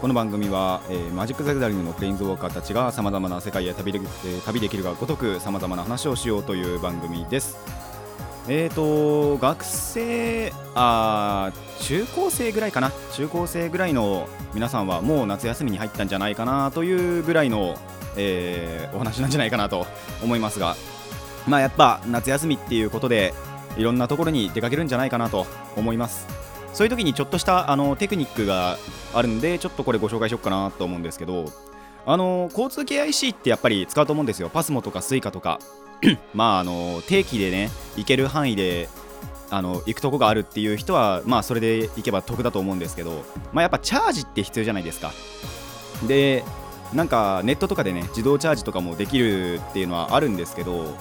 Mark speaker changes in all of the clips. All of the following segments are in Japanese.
Speaker 1: この番組は、えーマジック・ザ・ギャザリングのプレインズウォーカーたちがさまざまな世界へ旅で,、えー旅できるがごとくさまざまな話をしようという番組です。えーと学生あ中高生ぐらいかな。中高生ぐらいの皆さんはもう夏休みに入ったんじゃないかなというぐらいの、えーお話なんじゃないかなと思いますが。まあやっぱ夏休みっていうことでいろんなところに出かけるんじゃないかなと思います。そういう時にちょっとしたあのテクニックがあるんでちょっとこれご紹介しようかなと思うんですけどあの交通系 IC ってやっぱり使うと思うんですよ。パスモとかスイカとか。まああの定期でね行ける範囲であの行くとこがあるっていう人はまあそれで行けば得だと思うんですけどまあやっぱチャージって必要じゃないですか。でなんかネットとかでね自動チャージとかもできるっていうのはあるんですけど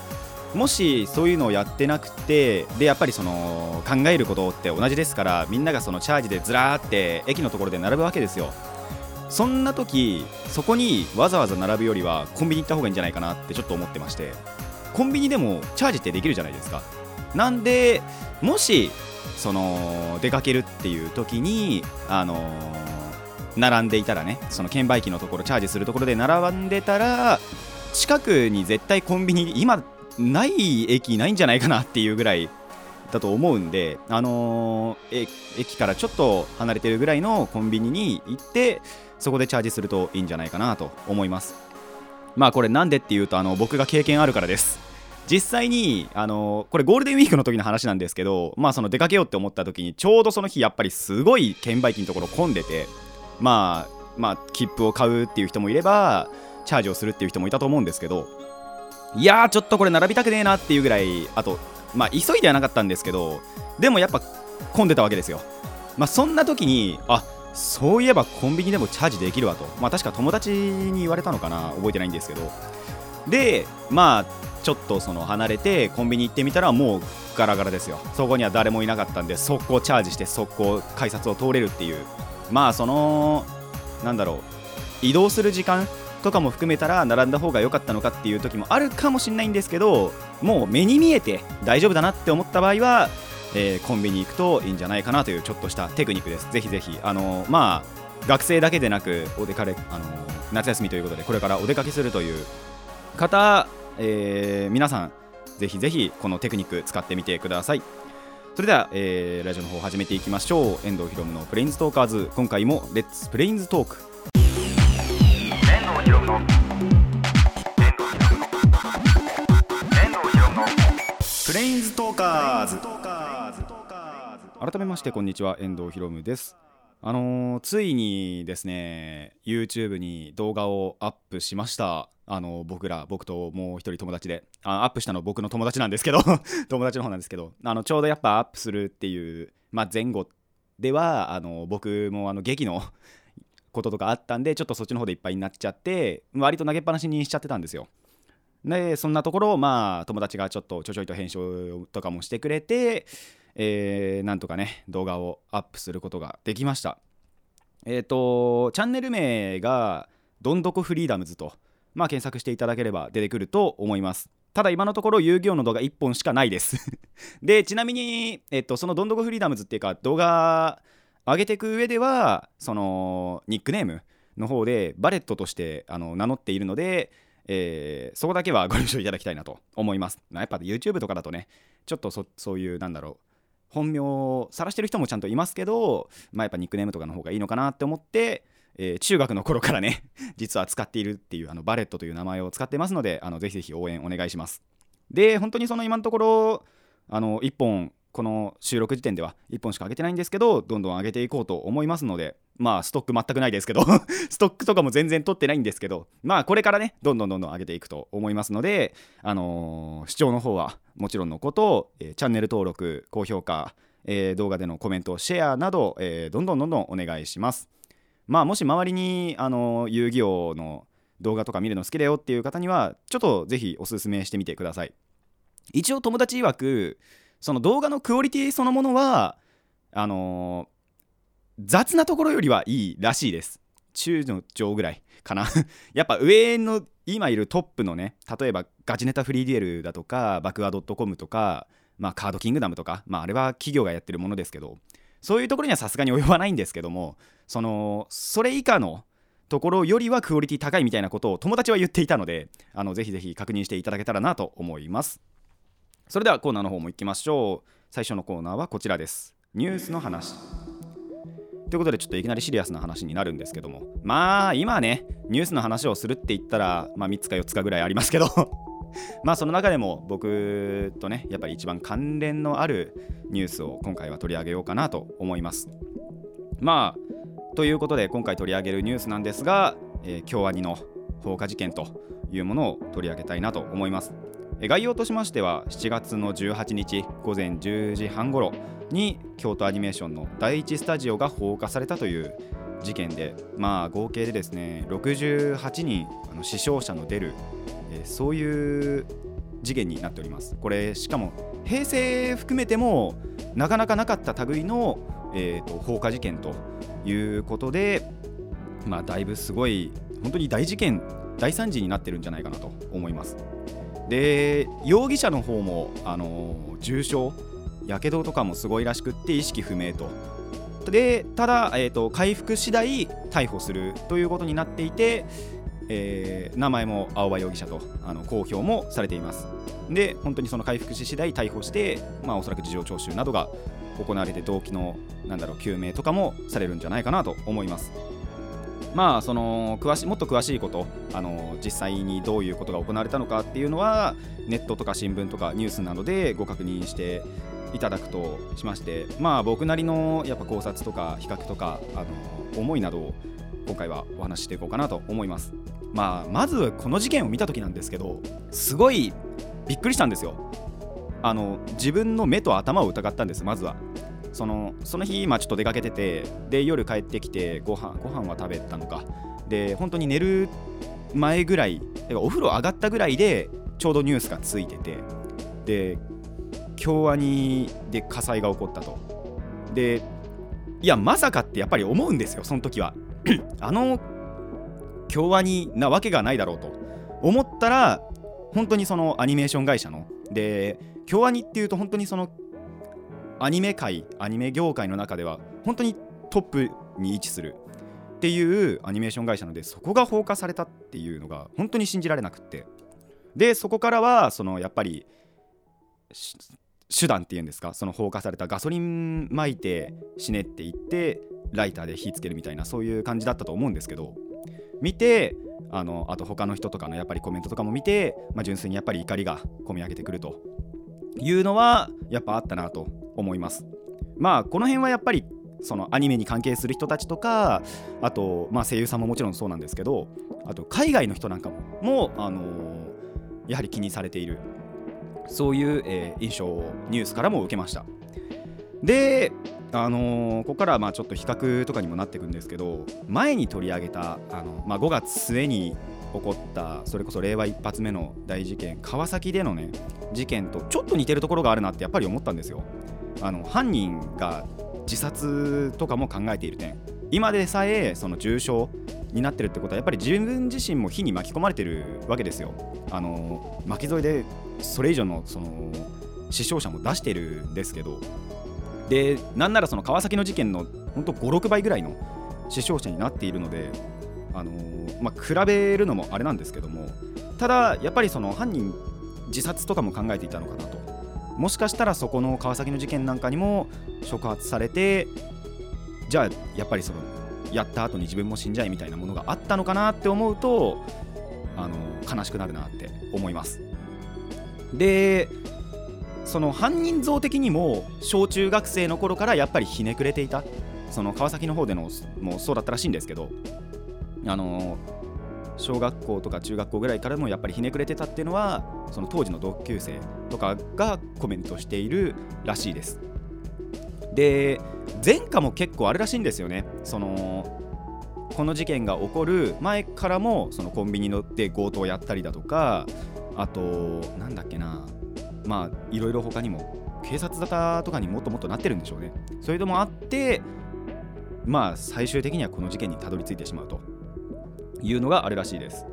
Speaker 1: もしそういうのをやってなくてでやっぱりその考えることって同じですからみんながそのチャージでずらーって駅のところで並ぶわけですよ。そんな時そこにわざわざ並ぶよりはコンビニ行った方がいいんじゃないかなってちょっと思ってまして。コンビニでもチャージってできるじゃないですか。なんでもしその出かけるっていう時にあの並んでいたらねその券売機のところチャージするところで並んでたら近くに絶対コンビニ今ない駅ないんじゃないかなっていうぐらいだと思うんで、あのー駅からちょっと離れてるぐらいのコンビニに行ってそこでチャージするといいんじゃないかなと思います。まあこれなんでっていうとあの僕が経験あるからです。実際に、あのこれゴールデンウィークの時の話なんですけど、まあ、その出かけようって思った時にちょうどその日やっぱりすごい券売機のところ混んでてまあまあ切符を買うっていう人もいればチャージをするっていう人もいたと思うんですけどいやーちょっとこれ並びたくねえなっていうぐらいあとまあ急いではなかったんですけどでもやっぱ混んでたわけですよ。まあそんな時にあそういえばコンビニでもチャージできるわと。まあ確か友達に言われたのかな覚えてないんですけど。でまあちょっとその離れてコンビニ行ってみたらもうガラガラですよ。そこには誰もいなかったんで速攻チャージして速攻改札を通れるっていう。まあそのなんだろう移動する時間とかも含めたら並んだ方が良かったのかっていう時もあるかもしれないんですけどもう目に見えて大丈夫だなって思った場合は、えーコンビニ行くといいんじゃないかなというちょっとしたテクニックです。ぜひぜひ。あのまあ学生だけでなくお出かけあの夏休みということでこれからお出かけするという方、えー皆さんぜひぜひこのテクニック使ってみてください。それでは、えーラジオの方始めていきましょう。遠藤ひろむのプレインズトーカーズ。今回もレッツプレインズトーク
Speaker 2: ひろむの。遠藤ひろむの。遠藤ひろむの。
Speaker 1: プレインズトーカーズ改めましてこんにちは遠藤ひろむです。あのーついにですね YouTube に動画をアップしました。あのー僕ら僕ともう一人友達で。あアップしたの僕の友達なんですけど。友達の方なんですけど。あのちょうどやっぱアップするっていう、まあ、前後ではあの僕もあの劇のこととかあったんでちょっとそっちの方でいっぱいになっちゃって割と投げっぱなしにしちゃってたんですよ。でそんなところをまあ友達がちょっとちょちょいと編集とかもしてくれて、えーなんとかね動画をアップすることができました。えっ、とチャンネル名がどんどこフリーダムズとまあ検索していただければ出てくると思います。ただ今のところ遊戯王の動画1本しかないです。でちなみに、えっとそのどんどこフリーダムズっていうか動画上げていく上ではそのニックネームの方でバレットとしてあの名乗っているので、えーそこだけはご了承いただきたいなと思います。まやっぱ YouTube とかだとねちょっとそそういうなんだろう本名を晒してる人もちゃんといますけど、まあ、やっぱニックネームとかの方がいいのかなって思って、えー中学の頃からね 実は使っているっていうあのバレットという名前を使ってますのであのぜひぜひ応援お願いします。で本当にその今のところあの1本この収録時点では1本しか上げてないんですけどどんどん上げていこうと思いますのでまあストック全くないですけど ストックとかも全然取ってないんですけどまあこれからねどんどんどんどん上げていくと思いますのであのー視聴の方はもちろんのこと、えーチャンネル登録高評価、えー動画でのコメントシェアなど、えーどんどんどんどんお願いします。まあもし周りにあの遊戯王の動画とか見るの好きだよっていう方にはちょっとぜひおすすめしてみてください。一応友達曰くその動画のクオリティそのものはあのー雑なところよりはいいらしいです。中の上ぐらいかな。やっぱ上の今いるトップのね例えばガチネタフリーデュエルだとかバクワ .com とか、まあ、カードキングダムとか、まあ、あれは企業がやってるものですけどそういうところにはさすがに及ばないんですけどもそのそれ以下のところよりはクオリティ高いみたいなことを友達は言っていたのであのぜひぜひ確認していただけたらなと思います。それではコーナーの方も行きましょう。最初のコーナーはこちらです。ニュースの話。ということでちょっといきなりシリアスな話になるんですけども。まあ今ねニュースの話をするって言ったら、まあ、3つか4つかぐらいありますけど。まあその中でも僕とねやっぱり一番関連のあるニュースを今回は取り上げようかなと思います。まあということで今回取り上げるニュースなんですが、えー京アニの放火事件というものを取り上げたいなと思います。概要としましては7月の18日午前10時半ごろに京都アニメーションの第一スタジオが放火されたという事件でまあ合計でですね68人あの死傷者の出る、えーそういう事件になっております。これしかも平成含めてもなかなかなかった類の、えーと放火事件ということでまあだいぶすごい本当に大事件大惨事になってるんじゃないかなと思います。で容疑者の方も、あの重傷やけどとかもすごいらしくって意識不明と。でただ、えー、と回復次第逮捕するということになっていて、えー名前も青葉容疑者とあの公表もされています。で本当にその回復し次第逮捕して、まあ、おそらく事情聴取などが行われて動機のなんだろう究明とかもされるんじゃないかなと思います。まあその詳しもっと詳しいことあの実際にどういうことが行われたのかっていうのはネットとか新聞とかニュースなどでご確認していただくとしましてまあ僕なりのやっぱ考察とか比較とかあの思いなどを今回はお話ししていこうかなと思います。まあまずこの事件を見た時なんですけどすごいびっくりしたんですよ。あの自分の目と頭を疑ったんですまずは。そのその日、まあ、ちょっと出かけててで夜帰ってきてご飯ご飯は食べたのか。で本当に寝る前ぐらいお風呂上がったぐらいでちょうどニュースがついててで京アニで火災が起こったと。でいやまさかってやっぱり思うんですよその時は。あの京アニなわけがないだろうと。思ったら本当にそのアニメーション会社ので京アニっていうと本当にそのアニメ界アニメ業界の中では本当にトップに位置する。っていうアニメーション会社なのでそこが放火されたっていうのが本当に信じられなくって。でそこからはそのやっぱり手段っていうんですかその放火されたガソリン撒いて死ねって言ってライターで火つけるみたいなそういう感じだったと思うんですけど見てあのあと他の人とかのやっぱりコメントとかも見て、まあ、純粋にやっぱり怒りが込み上げてくるというのはやっぱあったなと思います。まあこの辺はやっぱりそのアニメに関係する人たちとかあと、まあ、声優さんももちろんそうなんですけどあと海外の人なんかもも、あのーやはり気にされているそういう、えー印象をニュースからも受けました。であのーここからはまあちょっと比較とかにもなっていくんですけど前に取り上げたあの、まあ、5月末に起こったそれこそ令和一発目の大事件川崎でのね事件とちょっと似てるところがあるなってやっぱり思ったんですよ。あの犯人が自殺とかも考えている点。今でさえその重傷になってるってことはやっぱり自分自身も火に巻き込まれてるわけですよ。あの巻き添えでそれ以上のその死傷者も出してるんですけど。でなんならその川崎の事件の本当56倍ぐらいの死傷者になっているのであのまあ、比べるのもあれなんですけども。ただやっぱりその犯人自殺とかも考えていたのかなと。もしかしたらそこの川崎の事件なんかにも触発されてじゃあやっぱりそのやった後に自分も死んじゃえみたいなものがあったのかなって思うとあの悲しくなるなって思います。でその犯人像的にも小中学生の頃からやっぱりひねくれていたその川崎の方でのもうそうだったらしいんですけどあの小学校とか中学校ぐらいからもやっぱりひねくれてたっていうのはその当時の同級生とかがコメントしているらしいです。で前科も結構あるらしいんですよね。そのこの事件が起こる前からもそのコンビニので強盗をやったりだとかあとなんだっけな。まあいろいろ他にも警察沙汰とかにもっともっとなってるんでしょうね。そういうのもあってまあ最終的にはこの事件にたどり着いてしまうと。いうのがあるらしいです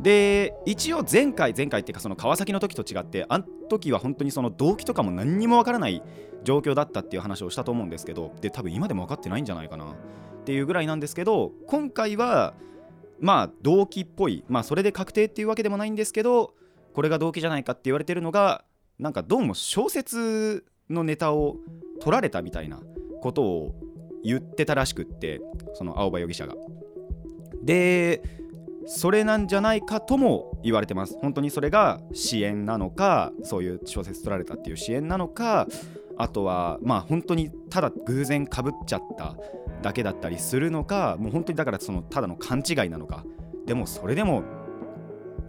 Speaker 1: で一応前回前回っていうかその川崎の時と違ってあの時は本当にその動機とかも何にもわからない状況だったっていう話をしたと思うんですけどで多分今でも分かってないんじゃないかなっていうぐらいなんですけど今回はまあ動機っぽいまあそれで確定っていうわけでもないんですけどこれが動機じゃないかって言われてるのがなんかどうも小説のネタを取られたみたいなことを言ってたらしくってその青葉容疑者が。でそれなんじゃないかとも言われてます。本当にそれが支援なのかそういう小説取られたっていう支援なのかあとはまあ本当にただ偶然かぶっちゃっただけだったりするのかもう本当にだからそのただの勘違いなのかでもそれでも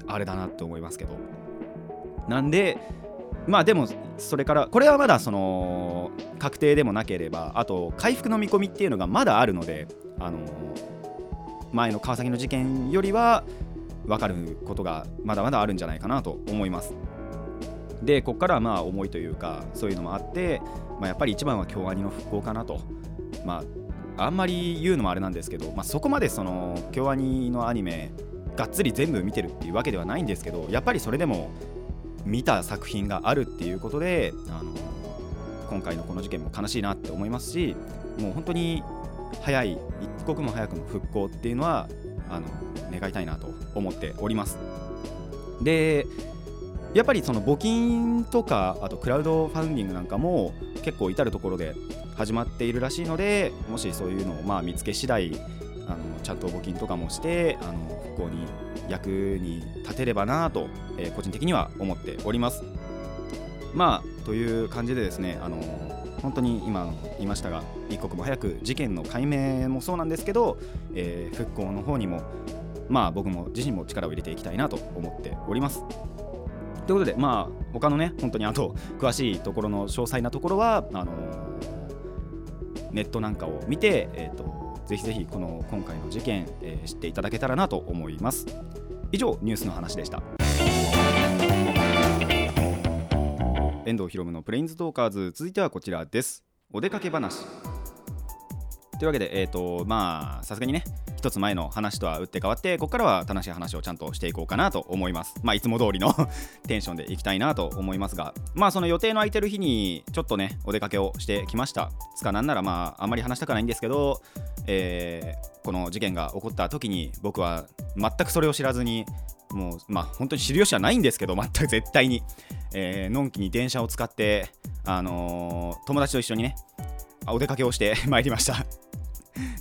Speaker 1: あれだなって思いますけど。なんでまあでもそれからこれはまだその確定でもなければあと回復の見込みっていうのがまだあるのであの前の川崎の事件よりは分かることがまだまだあるんじゃないかなと思います。でここからはまあ思いというかそういうのもあって、まあ、やっぱり一番は京アニの復興かなと。まああんまり言うのもあれなんですけど、まあ、そこまでその京アニのアニメがっつり全部見てるっていうわけではないんですけどやっぱりそれでも見た作品があるっていうことであの今回のこの事件も悲しいなって思いますしもう本当に早い一刻も早くの復興っていうのはあの願いたいなと思っております。でやっぱりその募金とかあとクラウドファンディングなんかも結構至る所で始まっているらしいのでもしそういうのをまあ見つけ次第あのちゃんと募金とかもしてあの復興に役に立てればなと、えー個人的には思っております。まあという感じでですねあの本当に今言いましたが一刻も早く事件の解明もそうなんですけど、えー復興の方にもまあ僕も自身も力を入れていきたいなと思っております。ということでまあ他のね本当にあと詳しいところの詳細なところはあのネットなんかを見て、えー、とぜひぜひこの今回の事件、えー知っていただけたらなと思います。以上ニュースの話でした。遠藤博文のプレインズトーカーズ。続いてはこちらです。お出かけ話。というわけでえっ、とまあさすがにね一つ前の話とは打って変わってここからは楽しい話をちゃんとしていこうかなと思います。まあいつも通りの テンションでいきたいなと思いますがまあその予定の空いてる日にちょっとねお出かけをしてきました。つかなんならまああんまり話したくないんですけどえーこの事件が起こった時に僕は全くそれを知らずにもうまあ本当に知る由はないんですけど全く絶対に、えーのんきに電車を使ってあのー友達と一緒にねお出かけをして まいりました。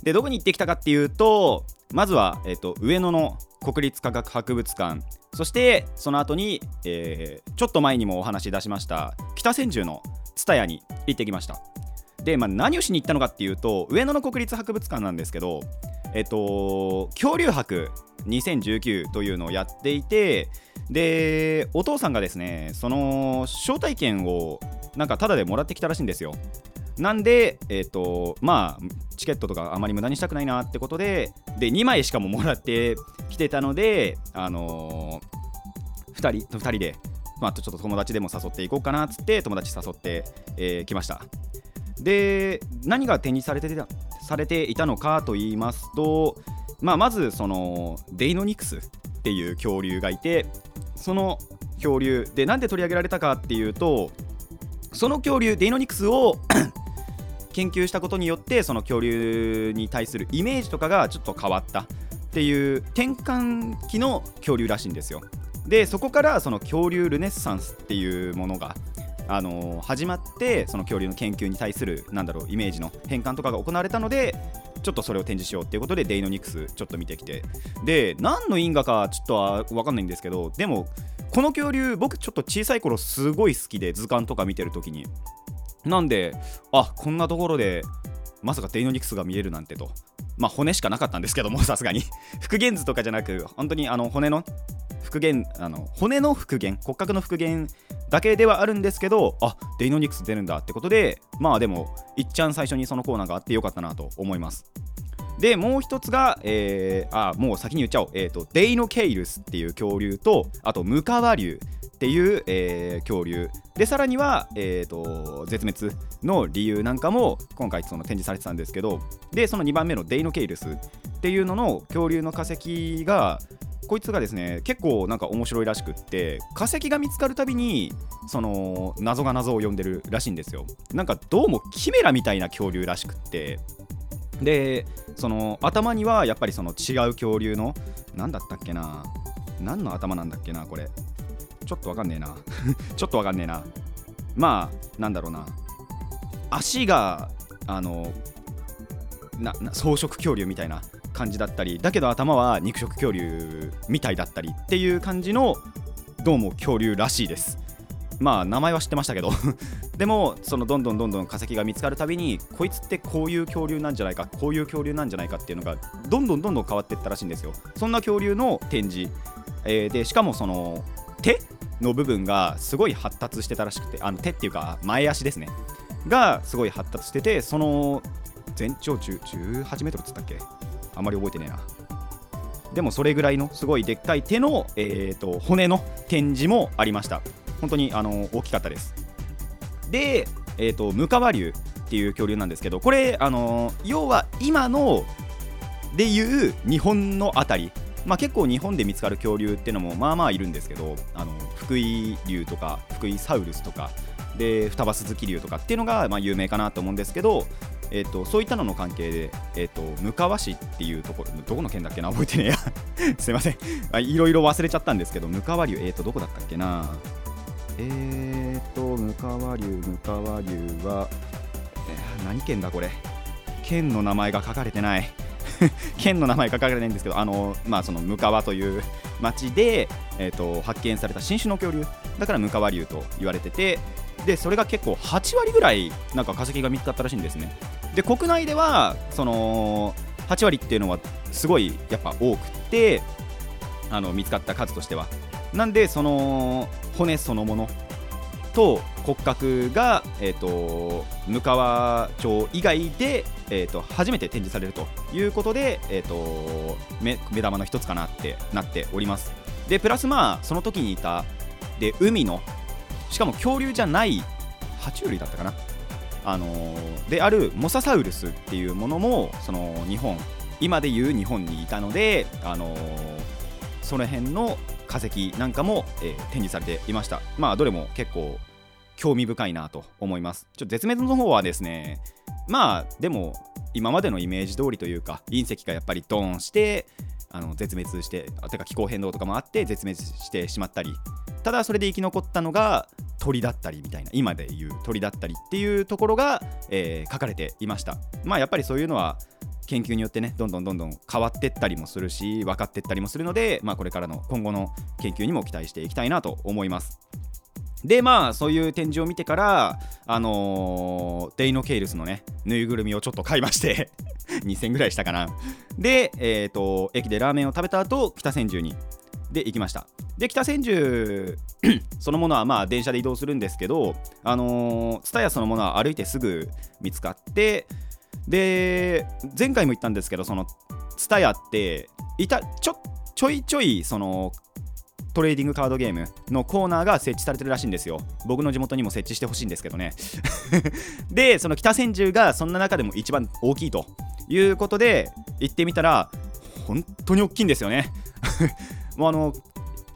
Speaker 1: でどこに行ってきたかっていうとまずは、えー、と上野の国立科学博物館。そしてその後に、えーちょっと前にもお話し出しました北千住の蔦屋に行ってきました。で、まあ、何をしに行ったのかっていうと上野の国立博物館なんですけどえっと恐竜博2019というのをやっていてでお父さんがですねその招待券をなんかタダでもらってきたらしいんですよ。なんで、えっとまあ、チケットとかあまり無駄にしたくないなってことでで2枚しかももらってきてたので、あのー、2人2人で、まあ、ちょっと友達でも誘っていこうかなっつって友達誘ってき、えーました。で何が展示されてたされていたのかと言いますと、まあ、まずそのデイノニクスっていう恐竜がいてその恐竜でなんで取り上げられたかっていうとその恐竜デイノニクスを研究したことによってその恐竜に対するイメージとかがちょっと変わったっていう転換期の恐竜らしいんですよ。でそこからその恐竜ルネッサンスっていうものがあの始まってその恐竜の研究に対するなんだろうイメージの変換とかが行われたのでちょっとそれを展示しようっていうことでデイノニクスちょっと見てきて。で何の因果かちょっとは分かんないんですけどでもこの恐竜僕ちょっと小さい頃すごい好きで図鑑とか見てる時に。なんであこんなところでまさかデイノニクスが見えるなんてと。まあ骨しかなかったんですけども さすがに。復元図とかじゃなく本当にあの骨の復元あの骨の復元骨格の復元だけではあるんですけどあデイノニクス出るんだってことでまあでもいっちゃん最初にそのコーナーがあってよかったなと思います。でもう一つが、えー、あもう先に言っちゃおう、えーと、デイノケイルスっていう恐竜とあとムカワ竜。っていう、えー、恐竜。でさらには、えーと、絶滅の理由なんかも今回その展示されてたんですけどでその2番目のデイノケイルスっていうのの恐竜の化石がこいつがですね結構なんか面白いらしくって化石が見つかるたびにその謎が謎を呼んでるらしいんですよ。なんかどうもキメラみたいな恐竜らしくって。でその頭にはやっぱりその違う恐竜の何だったっけな何の頭なんだっけなこれ。ちょっとわかんねえな。ちょっとわかんねえな。まあなんだろうな。足があのな草食恐竜みたいな感じだったりだけど頭は肉食恐竜みたいだったりっていう感じのどうも恐竜らしいです。まあ名前は知ってましたけど。でもそのどんどんどんどん化石が見つかるたびにこいつってこういう恐竜なんじゃないかこういう恐竜なんじゃないかっていうのがどんどんどんどん変わっていったらしいんですよ。そんな恐竜の展示、えー、でしかもその手の部分がすごい発達してたらしくてあの手っていうか前足ですね。がすごい発達しててその全長18メートルっつったっけ？あんまり覚えてねえな。でもそれぐらいのすごいでっかい手の、えーと、骨の展示もありました。本当にあの大きかったです。で、えーと、ムカワ竜っていう恐竜なんですけどこれあの要は今のでいう日本の辺りまあ、結構日本で見つかる恐竜っていうのもまあまあいるんですけどあの福井竜とか福井サウルスとかで双葉スズキ竜とかっていうのがまあ有名かなと思うんですけど、えーと、そういったのの関係で、えーと、向川市っていうところどこの県だっけな？覚えてねえや。すいません。いろいろ忘れちゃったんですけど向川竜。えっ、ー、とどこだったっけな？えっ、ー、と向川竜向川竜は、えー、何県だこれ？県の名前が書かれてない。県の名前書かれないんですけどあの、まあ、その向川という町で、えーと、発見された新種の恐竜。だから向川竜と言われててでそれが結構8割ぐらいなんか化石が見つかったらしいんですね。で国内ではその8割っていうのはすごいやっぱ多くてあの見つかった数としては。なんでその骨そのものと骨格が、えーと、向川町以外で、えーと、初めて展示されるということで、えーと、目目玉の一つかなってなっております。でプラスまあその時にいたで海のしかも恐竜じゃない爬虫類だったかな。あのー、であるモササウルスっていうものもその日本今でいう日本にいたので、あのー、その辺の化石なんかも、えー、展示されていました。まあどれも結構興味深いなと思います。ちょっと絶滅の方はですねまあでも今までのイメージ通りというか隕石がやっぱりドーンしてあの絶滅しててか気候変動とかもあって絶滅してしまったりただそれで生き残ったのが鳥だったりみたいな今でいう鳥だったりっていうところが、えー、書かれていました。まあやっぱりそういうのは研究によってねどんどんどんどん変わってったりもするし分かってったりもするので、まあ、これからの今後の研究にも期待していきたいなと思います。でまあそういう展示を見てからあのー、デイノケイルスのねぬいぐるみをちょっと買いまして 2000ぐらいしたかな。でえっ、ー、と駅でラーメンを食べた後北千住にで行きました。で北千住 そのものはまあ電車で移動するんですけどあの蔦、屋そのものは歩いてすぐ見つかってで前回も言ったんですけどその蔦屋っていたちょちょいちょいそのトレーディングカードゲームのコーナーが設置されてるらしいんですよ。僕の地元にも設置してほしいんですけどね。でその北千住がそんな中でも一番大きいということで行ってみたら本当に大きいんですよね。もうあの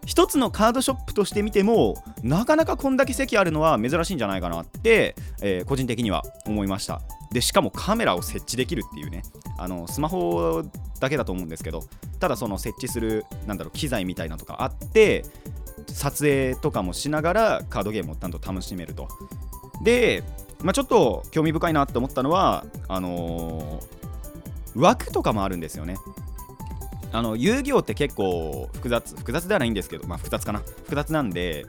Speaker 1: 一つのカードショップとして見てもなかなかこんだけ席あるのは珍しいんじゃないかなって、えー、個人的には思いました。でしかもカメラを設置できるっていうねあのスマホだけだと思うんですけどただその設置するなんだろう機材みたいなとかあって撮影とかもしながらカードゲームをちゃんと楽しめると。で、まあ、ちょっと興味深いなって思ったのはあのー、枠とかもあるんですよね。あの遊戯王って結構複雑複雑ではないんですけどまあ複雑かな。複雑なんで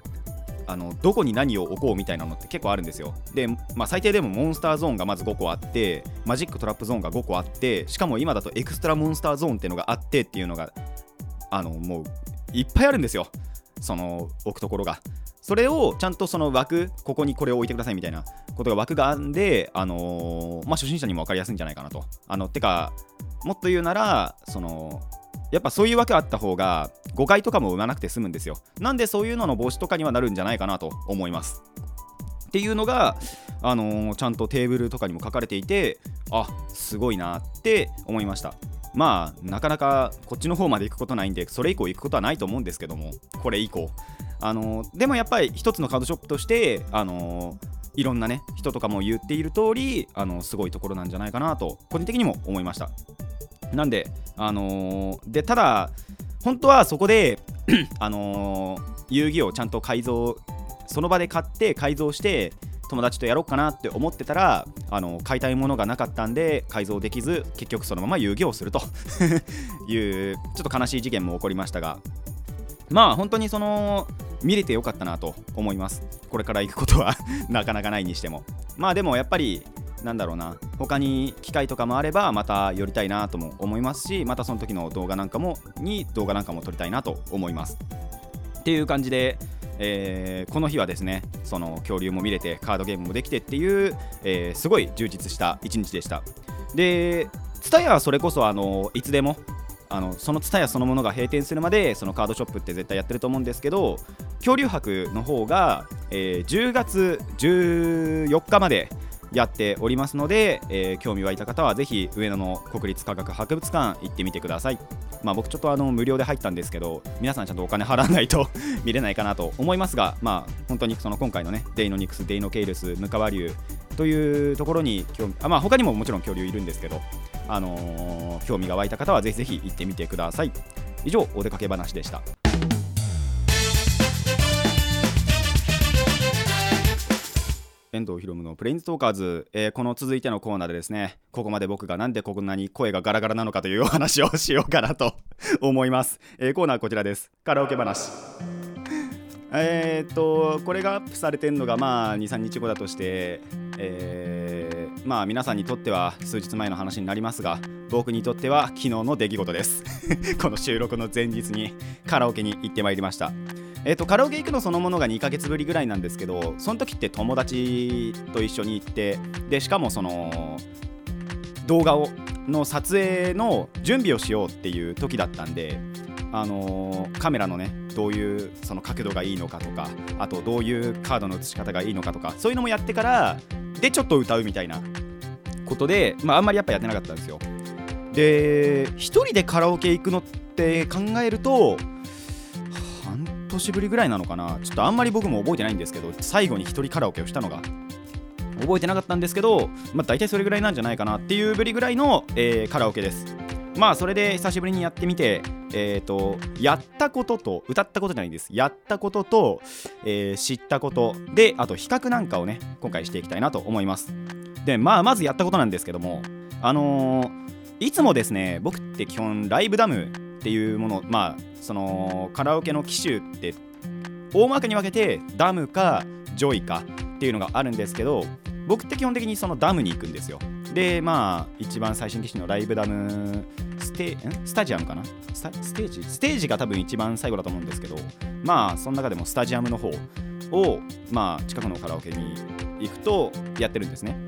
Speaker 1: あのどこに何を置こうみたいなのって結構あるんですよ。で、まあ、最低でもモンスターゾーンがまず5個あってマジックトラップゾーンが5個あってしかも今だとエクストラモンスターゾーンっていうのがあってっていうのがあのもういっぱいあるんですよ。その置くところが。それをちゃんとその枠ここにこれを置いてくださいみたいなことが枠があんで、あのー、まあ、初心者にも分かりやすいんじゃないかなと。あのてかもっと言うならそのやっぱそういうわけあった方が誤解とかも生まなくて済むんですよ。なんでそういうのの防止とかにはなるんじゃないかなと思います。っていうのが、あのーちゃんとテーブルとかにも書かれていてあすごいなって思いました。まあなかなかこっちの方まで行くことないんでそれ以降行くことはないと思うんですけどもこれ以降。あのーでもやっぱり一つのカードショップとしてあのーいろんなね人とかも言っている通りあのすごいところなんじゃないかなと個人的にも思いました。なんであのーでただ本当はそこで あのー遊戯をちゃんと改造その場で買って改造して友達とやろうかなって思ってたらあの買いたいものがなかったんで改造できず結局そのまま遊戯をすると いうちょっと悲しい事件も起こりましたがまあ本当にその見れてよかったなと思います。これから行くことは なかなかないにしても。まあでもやっぱりなんだろうな。他に機会とかもあればまた寄りたいなとも思いますしまたその時の動画なんかもに動画なんかも撮りたいなと思います。っていう感じで、えーこの日はですねその恐竜も見れてカードゲームもできてっていう、えーすごい充実した一日でした。で TSUTAYA はそれこそあのいつでもあのその TSUTAYA そのものが閉店するまでそのカードショップって絶対やってると思うんですけど恐竜博の方が、えー10月14日までやっておりますので、えー興味湧いた方はぜひ上野の国立科学博物館行ってみてください。まあ、僕ちょっとあの無料で入ったんですけど皆さんちゃんとお金払わないと 見れないかなと思いますが、まあ、本当にその今回のねデイノニクス、デイノケイルス、ムカワリュウというところに興味あ、まあ、他にももちろん恐竜いるんですけど、あのー興味が湧いた方はぜひぜひ行ってみてください。以上お出かけ話でした。遠藤ひろむのプレインズトーカーズ、えーこの続いてのコーナーでですねここまで僕がなんでこんなに声がガラガラなのかというお話をしようかなと思います、えーコーナーこちらです。カラオケ話。えっとこれがアップされてるのがまあ23日後だとして、えーまあ皆さんにとっては数日前の話になりますが僕にとっては昨日の出来事です。この収録の前日にカラオケに行ってまいりました。えっとカラオケ行くのそのものが2ヶ月ぶりぐらいなんですけどその時って友達と一緒に行ってでしかもその動画をの撮影の準備をしようっていう時だったんであのーカメラのねどういうその角度がいいのかとかあとどういうカードの写し方がいいのかとかそういうのもやってからでちょっと歌うみたいなことで、まあ、あんまりやっぱやってなかったんですよ。で一人でカラオケ行くのって考えると年ぶりぐらいなのかな。ちょっとあんまり僕も覚えてないんですけど最後に一人カラオケをしたのが。覚えてなかったんですけど、まあ、大体それぐらいなんじゃないかなっていうぶりぐらいの、えーカラオケです。まあそれで久しぶりにやってみてえっ、とやったことと歌ったことじゃないです。やったことと、えー知ったこと。であと比較なんかをね今回していきたいなと思います。でまあまずやったことなんですけどもあのいつもですね僕って基本ライブダムっていうものまあそのカラオケの機種って大まかに分けてダムかジョイかっていうのがあるんですけど僕って基本的にそのダムに行くんですよ。でまあ一番最新機種のライブダムステスタジアムかな？スタステージ？ステージが多分一番最後だと思うんですけどまあその中でもスタジアムの方をまあ近くのカラオケに行くとやってるんですね。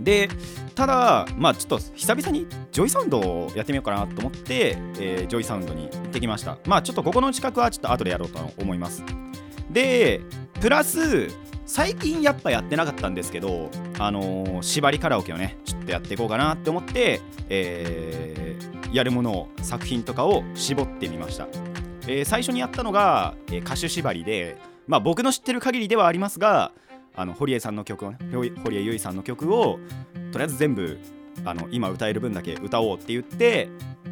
Speaker 1: でただまあちょっと久々にジョイサウンドをやってみようかなと思って、えージョイサウンドに行ってきました。まあちょっとここの近くはちょっと後でやろうと思います。でプラス最近やっぱやってなかったんですけどあのー縛りカラオケをねちょっとやっていこうかなって思って、えーやるものを作品とかを絞ってみました、えー最初にやったのが、えー歌手縛りでまあ僕の知ってる限りではありますがあの堀江さんの曲をね堀江由衣さんの曲をとりあえず全部あの今歌える分だけ歌おうって言って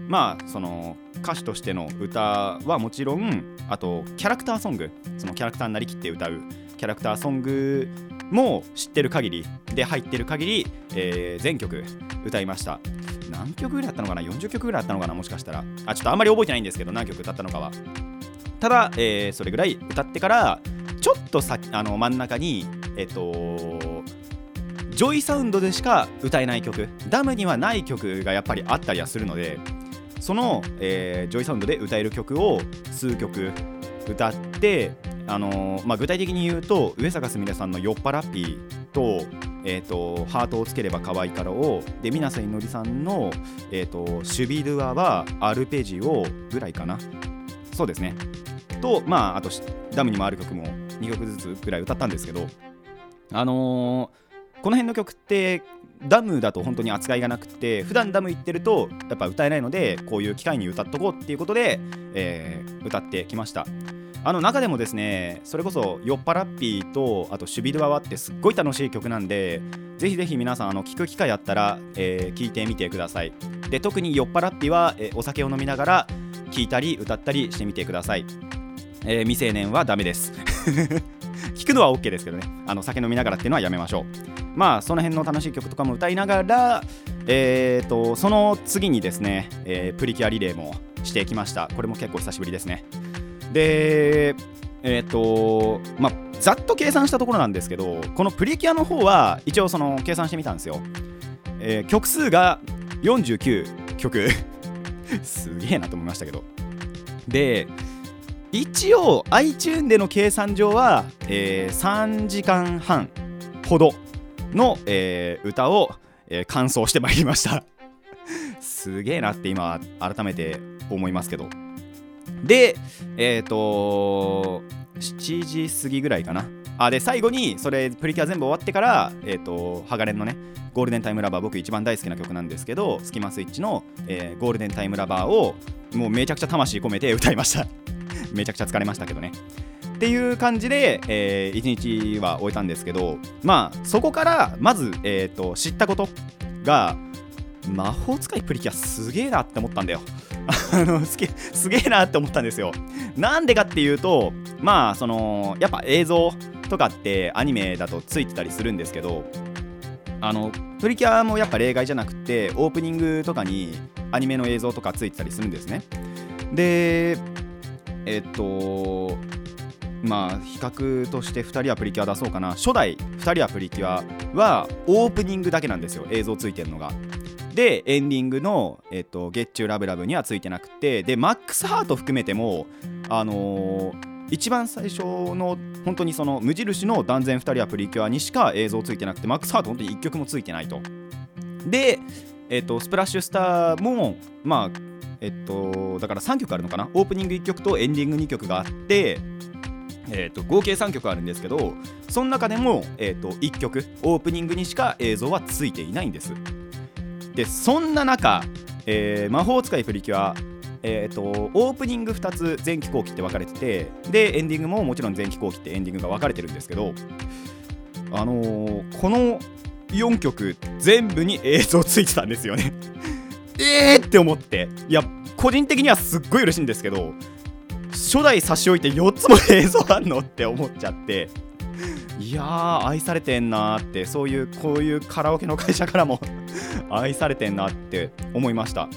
Speaker 1: まあその歌手としての歌はもちろんあとキャラクターソングそのキャラクターになりきって歌うキャラクターソングも知ってる限りで入ってる限り、えー全曲歌いました。何曲ぐらいだったのかな？40曲ぐらいだったのかな？もしかしたら。あちょっとあんまり覚えてないんですけど何曲歌ったのかは。ただ、えーそれぐらい歌ってからちょっと先あの真ん中にえっとジョイサウンドでしか歌えない曲。ダムにはない曲がやっぱりあったりはするのでその、えージョイサウンドで歌える曲を数曲歌ってあのーまあ、具体的に言うと上坂すみれさんの「酔っ払っぴーと」えーと「ハートをつければ可愛いから」をで水瀬いのりさんの「えー、とシュビドゥア」はアルペジオぐらいかな。そうですね。とまああとダムにもある曲も2曲ずつぐらい歌ったんですけどあのーこの辺の曲ってダムだと本当に扱いがなくて普段ダム行ってるとやっぱ歌えないのでこういう機会に歌っとこうっていうことで、えー歌ってきました。あの中でもですねそれこそ「酔っ払っぴー」とあと「シュビドゥアワ」ってすっごい楽しい曲なんでぜひぜひ皆さんあの聞く機会あったら、えー聞いてみてください。で特に「酔っ払っぴーは」えーお酒を飲みながら聴いたり歌ったりしてみてください、えー未成年はダメです聞くのは OK ですけどね。あの酒飲みながらっていうのはやめましょう。まあその辺の楽しい曲とかも歌いながらえー、とその次にですね、えープリキュアリレーもしてきました。これも結構久しぶりですね。でえっ、とまあざっと計算したところなんですけどこのプリキュアの方は一応その計算してみたんですよ、えー曲数が49曲。すげえなと思いましたけど。で一応 iTune での計算上は、えー3時間半ほどの、えー歌を、えー完走してまいりました。すげえなって今改めて思いますけど。でえっ、と7時過ぎぐらいかな。あで最後にそれプリキュア全部終わってからえっ、とハガレンのねゴールデンタイムラバー僕一番大好きな曲なんですけどスキマスイッチの、えーゴールデンタイムラバーをもうめちゃくちゃ魂込めて歌いました。めちゃくちゃ疲れましたけどね。っていう感じで、え1日は終えたんですけどまあそこからまず、えー、と知ったことが魔法使いプリキュアすげえなって思ったんだよ。あのすげすげえなって思ったんですよ。なんでかっていうとまあそのやっぱ映像とかってアニメだとついてたりするんですけどあのプリキュアもやっぱ例外じゃなくてオープニングとかにアニメの映像とかついてたりするんですね。でえっとまあ比較として2人はプリキュア出そうかな。初代2人はプリキュアはオープニングだけなんですよ。映像ついてるのが。でエンディングの「えっと、ゲッチューラブラブ」にはついてなくて。でマックスハート含めてもあのー一番最初の本当にその無印の断然2人はプリキュアにしか映像ついてなくてマックスハート本当に1曲もついてないと。で、えっと、スプラッシュスターもまあえっとだから3曲あるのかな？オープニング1曲とエンディング2曲があってえー、と合計3曲あるんですけどその中でも、えー、と1曲オープニングにしか映像はついていないんです。でそんな中、えー魔法使いプリキュアえー、とオープニング2つ前期後期って分かれててでエンディングももちろん前期後期ってエンディングが分かれてるんですけどあのーこの4曲全部に映像ついてたんですよね。えーって思って。いや個人的にはすっごい嬉しいんですけど初代差し置いて4つも映像あんのって思っちゃって。いやー愛されてんなーってそういうこういうカラオケの会社からも 愛されてんなって思いました。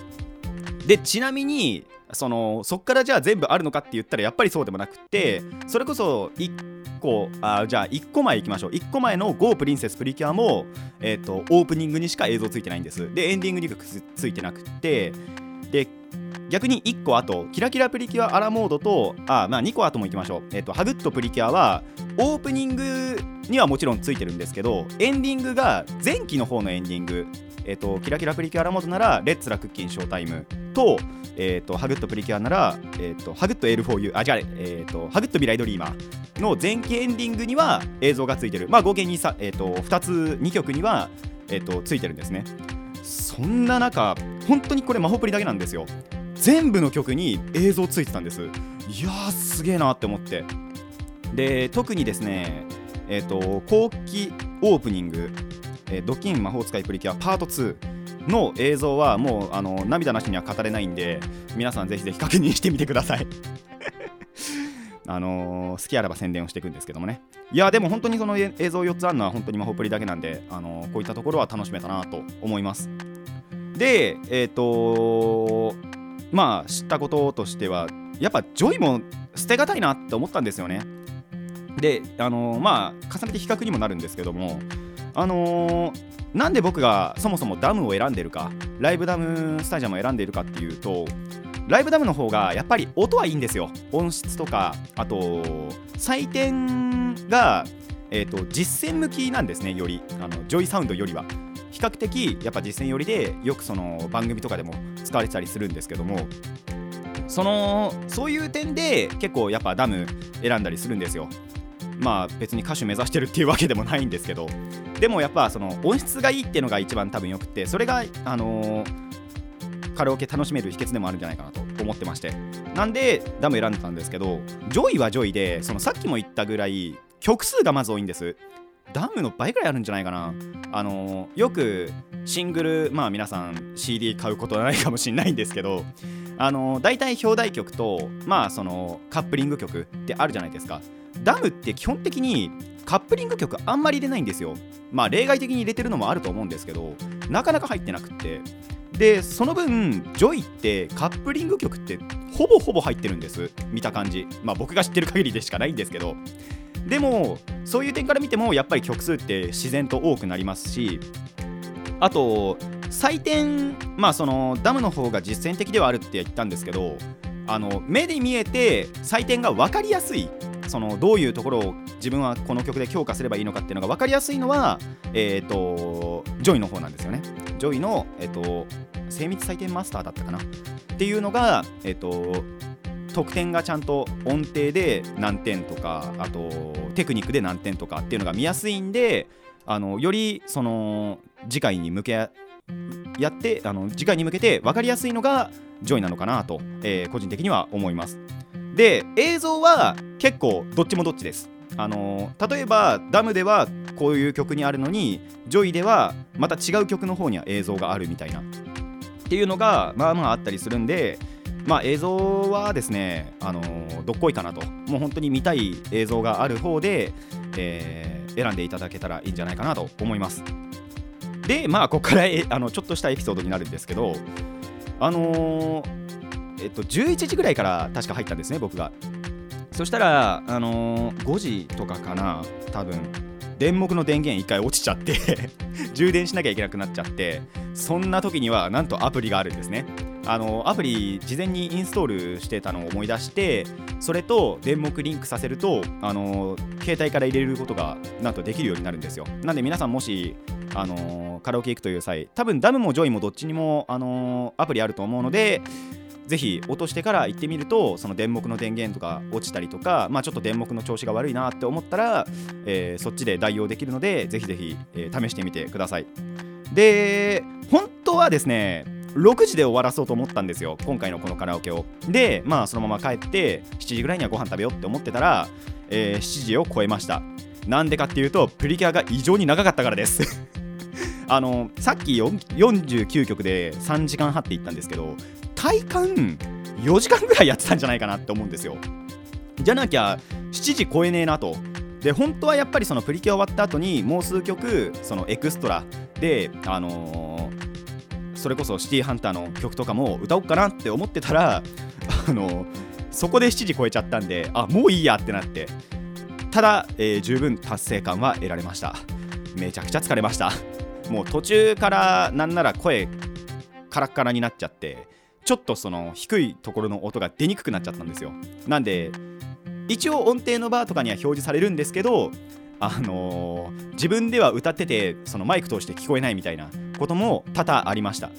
Speaker 1: でちなみにそのそっからじゃあ全部あるのかって言ったらやっぱりそうでもなくてそれこそ1個あじゃあ1個前いきましょう。1個前の GO プリンセスプリキュアも、えー、とオープニングにしか映像ついてないんです。でエンディングに曲ついてなくて。で逆に1個後キラキラプリキュアアラモードとあまあ2個後もいきましょう、えっとハグッとプリキュアはオープニングにはもちろんついてるんですけどエンディングが前期の方のエンディングえっとキラキラプリキュアラモードならレッツラクッキンショータイムとえっとハグッとプリキュアならえっとハグッと L4U あ違うえっとハグッと未来ドリーマーの前期エンディングには映像がついてる。まあ合計にさえっと2つ2曲にはえっとついてるんですね。そんな中本当にこれ魔法プリだけなんですよ。全部の曲に映像ついてたんです。いやーすげえなって思って。で特にですねえっ、と後期オープニング、えードッキン魔法つかいプリキュアパート2の映像はもうあの涙なしには語れないんで皆さんぜひぜひ確認してみてください。あのー隙あらば宣伝をしていくんですけどもね。いやでも本当にその映像4つあるのは本当にまほプリだけなんで、あのーこういったところは楽しめたなと思います。でえっ、とまあ知ったこととしてはやっぱジョイも捨てがたいなって思ったんですよね。であのまあ重ねて比較にもなるんですけどもあのーなんで僕がそもそもダムを選んでるかライブダムスタジアムを選んでいるかっていうとライブダムの方がやっぱり音はいいんですよ。音質とかあと採点が、えー、と実戦向きなんですねより。あのジョイサウンドよりは。比較的やっぱ実戦寄りでよくその番組とかでも使われてたりするんですけどもそのそういう点で結構やっぱダム選んだりするんですよ。まあ別に歌手目指してるっていうわけでもないんですけど。でもやっぱその音質がいいっていうのが一番多分よくてそれがあのーカラオケ楽しめる秘訣でもあるんじゃないかなと思ってまして。なんでダム選んでたんですけどジョイはジョイでそのさっきも言ったぐらい曲数がまず多いんです。ダムの倍ぐらいあるんじゃないかな。あのーよくシングルまあ皆さん CD 買うことないかもしれないんですけどあのー大体表題曲とまあそのカップリング曲ってあるじゃないですか。ダムって基本的にカップリング曲あんまり入れないんですよ。まあ例外的に入れてるのもあると思うんですけどなかなか入ってなくって。でその分ジョイってカップリング曲ってほぼほぼ入ってるんです。見た感じ。まあ僕が知ってる限りでしかないんですけど。でもそういう点から見てもやっぱり曲数って自然と多くなりますしあと採点まあそのダムの方が実戦的ではあるって言ったんですけどあの目で見えて採点が分かりやすいそのどういうところを自分はこの曲で強化すればいいのかっていうのが分かりやすいのはえっ、とジョイの方なんですよね。ジョイのえっ、と精密採点マスターだったかなっていうのがえっ、と得点がちゃんと音程で何点とかあとテクニックで何点とかっていうのが見やすいんであのよりその次回に向けやってあの次回に向けて分かりやすいのがジョイなのかなと、えー個人的には思います。で映像は結構どっちもどっちです。あの例えばダムではこういう曲にあるのにジョイではまた違う曲の方には映像があるみたいな。っていうのがまあまああったりするんでまあ映像はですね、あのどっこいかなと。もう本当に見たい映像がある方で、えー選んでいただけたらいいんじゃないかなと思います。でまあここからあのちょっとしたエピソードになるんですけどあのーえっと11時ぐらいから確か入ったんですね僕が。そしたらあのー5時とかかな多分。電木の電源1回落ちちゃって 充電しなきゃいけなくなっちゃってそんな時にはなんとアプリがあるんですね。あのアプリ事前にインストールしてたのを思い出してそれとデンモクリンクさせるとあの携帯から入れることがなんとできるようになるんですよ。なんで皆さんもしあのカラオケ行くという際多分ダムもジョイもどっちにもあのアプリあると思うのでぜひ落としてから行ってみるとそのデンモクの電源とか落ちたりとか、まあ、ちょっとデンモクの調子が悪いなって思ったら、えーそっちで代用できるのでぜひぜひ、えー試してみてください。で本当はですね6時で終わらそうと思ったんですよ今回のこのカラオケを。でまあそのまま帰って7時ぐらいにはご飯食べようって思ってたら、えー7時を超えました。なんでかっていうとプリキュアが異常に長かったからです。あのさっき49曲で3時間半って言ったんですけど体感4時間ぐらいやってたんじゃないかなって思うんですよ。じゃなきゃ7時超えねえなと。で本当はやっぱりそのプリキュア終わった後にもう数曲そのエクストラ。であのーそれこそシティーハンターの曲とかも歌おうかなって思ってたらあのそこで7時超えちゃったんであもういいやってなって。ただ、えー十分達成感は得られました。めちゃくちゃ疲れました。もう途中からなんなら声カラッカラになっちゃってちょっとその低いところの音が出にくくなっちゃったんですよ。なんで一応音程のバーとかには表示されるんですけどあのー自分では歌っててそのマイク通して聞こえないみたいなことも多々ありました。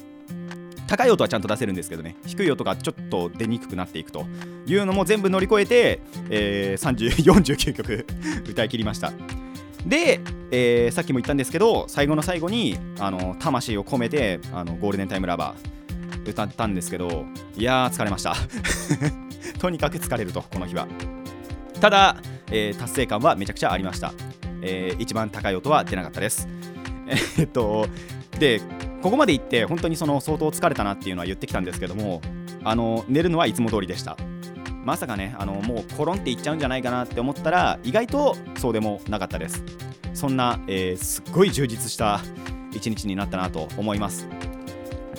Speaker 1: 高い音はちゃんと出せるんですけどね。低い音がちょっと出にくくなっていくというのも全部乗り越えて、えー30 49曲 歌い切りました。で、えーさっきも言ったんですけど最後の最後にあの魂を込めてあのゴールデンタイムラバー歌ったんですけどいやー疲れました。とにかく疲れるとこの日は。ただ、えー達成感はめちゃくちゃありました、えー一番高い音は出なかったです。えーっとでここまで行って本当にその相当疲れたなっていうのは言ってきたんですけどもあの寝るのはいつも通りでした。まさかねあのもうコロンっていっちゃうんじゃないかなって思ったら意外とそうでもなかったです。そんな、えーすっごい充実した一日になったなと思います。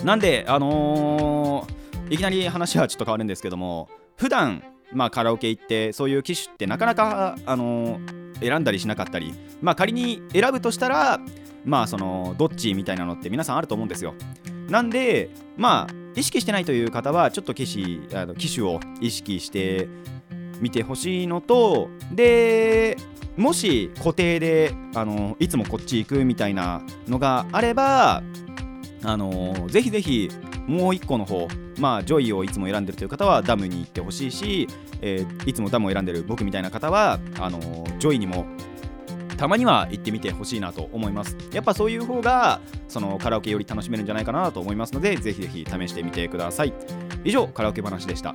Speaker 1: なんであのーいきなり話はちょっと変わるんですけども普段まあカラオケ行ってそういう機種ってなかなかあのー選んだりしなかったりまあ仮に選ぶとしたらまあそのどっちみたいなのって皆さんあると思うんですよ。なんでまあ意識してないという方はちょっと機種あの機種を意識して見てほしいのとでもし固定であのいつもこっち行くみたいなのがあればあのぜひぜひもう1個の方まあジョイをいつも選んでるという方はダムに行ってほしいし、えーいつもダムを選んでる僕みたいな方はあのジョイにもたまには行ってみてほしいなと思います。やっぱそういう方がそのカラオケより楽しめるんじゃないかなと思いますのでぜひぜひ試してみてください。以上カラオケ話でした。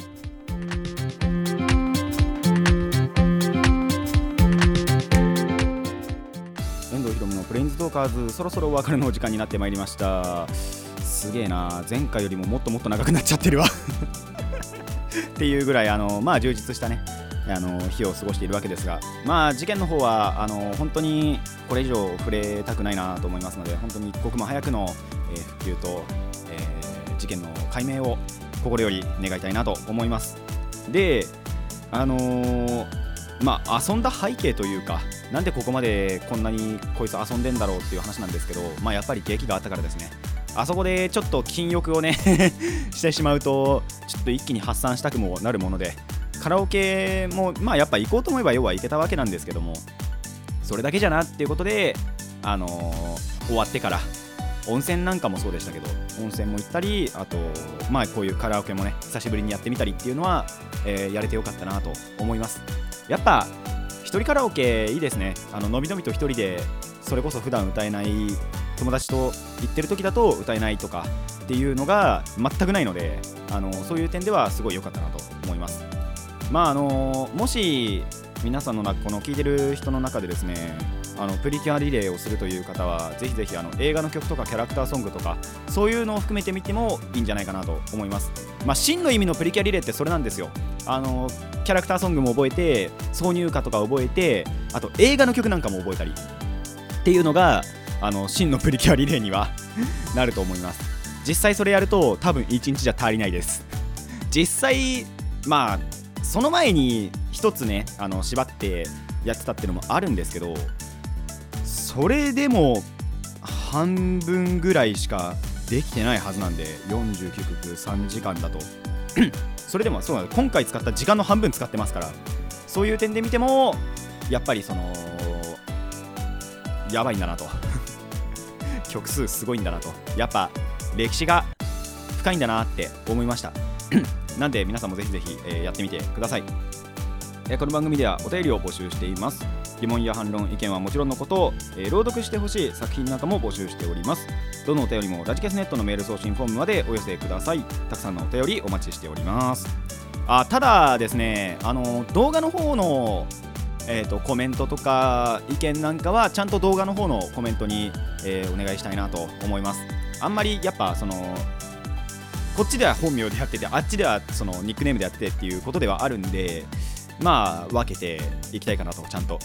Speaker 1: プレンズトーカーズそろそろお別れのお時間になってまいりました。すげえな。前回よりももっともっと長くなっちゃってるわ。っていうぐらいあのまあ充実したねあの日を過ごしているわけですが。まあ事件の方はあの本当にこれ以上触れたくないなと思いますので本当に一刻も早くの、えー復旧と、えー事件の解明を心より願いたいなと思います。であのーまあ遊んだ背景というかなんでここまでこんなにこいつ遊んでんだろうっていう話なんですけどまあやっぱり景気があったからですね。あそこでちょっと禁欲をね してしまうとちょっと一気に発散したくもなるものでカラオケもまあやっぱ行こうと思えば要は行けたわけなんですけどもそれだけじゃなっていうことであのー終わってから温泉なんかもそうでしたけど温泉も行ったりあとまあこういうカラオケもね久しぶりにやってみたりっていうのは、えーやれてよかったなと思います。やっぱ一人カラオケいいですね。あののびのびと一人でそれこそ普段歌えない友達と行ってる時だと歌えないとかっていうのが全くないのであのそういう点ではすごい良かったなと思います。まああのもし皆さんの中この聞いてる人の中でですねあのプリキュアリレーをするという方はぜひぜひあの映画の曲とかキャラクターソングとかそういうのを含めてみてもいいんじゃないかなと思います。まあ真の意味のプリキュアリレーってそれなんですよ。あのキャラクターソングも覚えて挿入歌とか覚えてあと映画の曲なんかも覚えたり。っていうのがあの真のプリキュアリレーには なると思います。実際それやると多分1日じゃ足りないです。実際まあその前に一つねあの縛ってやってたっていうのもあるんですけどそれでも半分ぐらいしかできてないはずなんで49曲3時間だと。それでもそうなん今回使った時間の半分使ってますから。そういう点で見てもやっぱりそのやばいんだなと。曲数すごいんだなと。やっぱ歴史が深いんだなって思いました。なんで皆さんもぜひぜひ、えーやってみてください、えーこの番組ではお便りを募集しています。疑問や反論意見はもちろんのこと、えー朗読してほしい作品なんかも募集しております。どのお便りもラジキャスネットのメール送信フォームまでお寄せください。たくさんのお便りお待ちしております。あただですねあの動画の方のえー、とコメントとか意見なんかはちゃんと動画の方のコメントに、えーお願いしたいなと思います。あんまりやっぱそのこっちでは本名でやっててあっちではそのニックネームでやっててっていうことではあるんでまあ分けていきたいかなとちゃんと。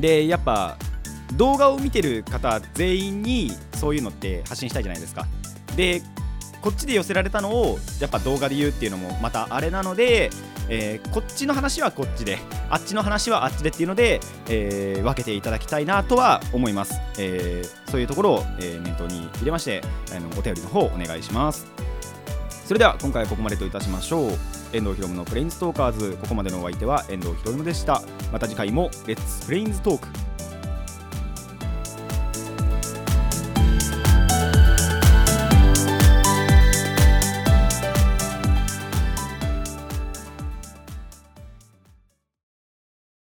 Speaker 1: でやっぱ動画を見てる方全員にそういうのって発信したいじゃないですか。でこっちで寄せられたのをやっぱ動画で言うっていうのもまたあれなので、えーこっちの話はこっちであっちの話はあっちでっていうので、えー分けていただきたいなとは思います、えーそういうところを、え念頭に入れましてあのお便りの方お願いします。それでは今回はここまでといたしましょう。遠藤博文のプレインストーカーズここまでのお相手は遠藤博文でした。また次回もレッツプレインズトーク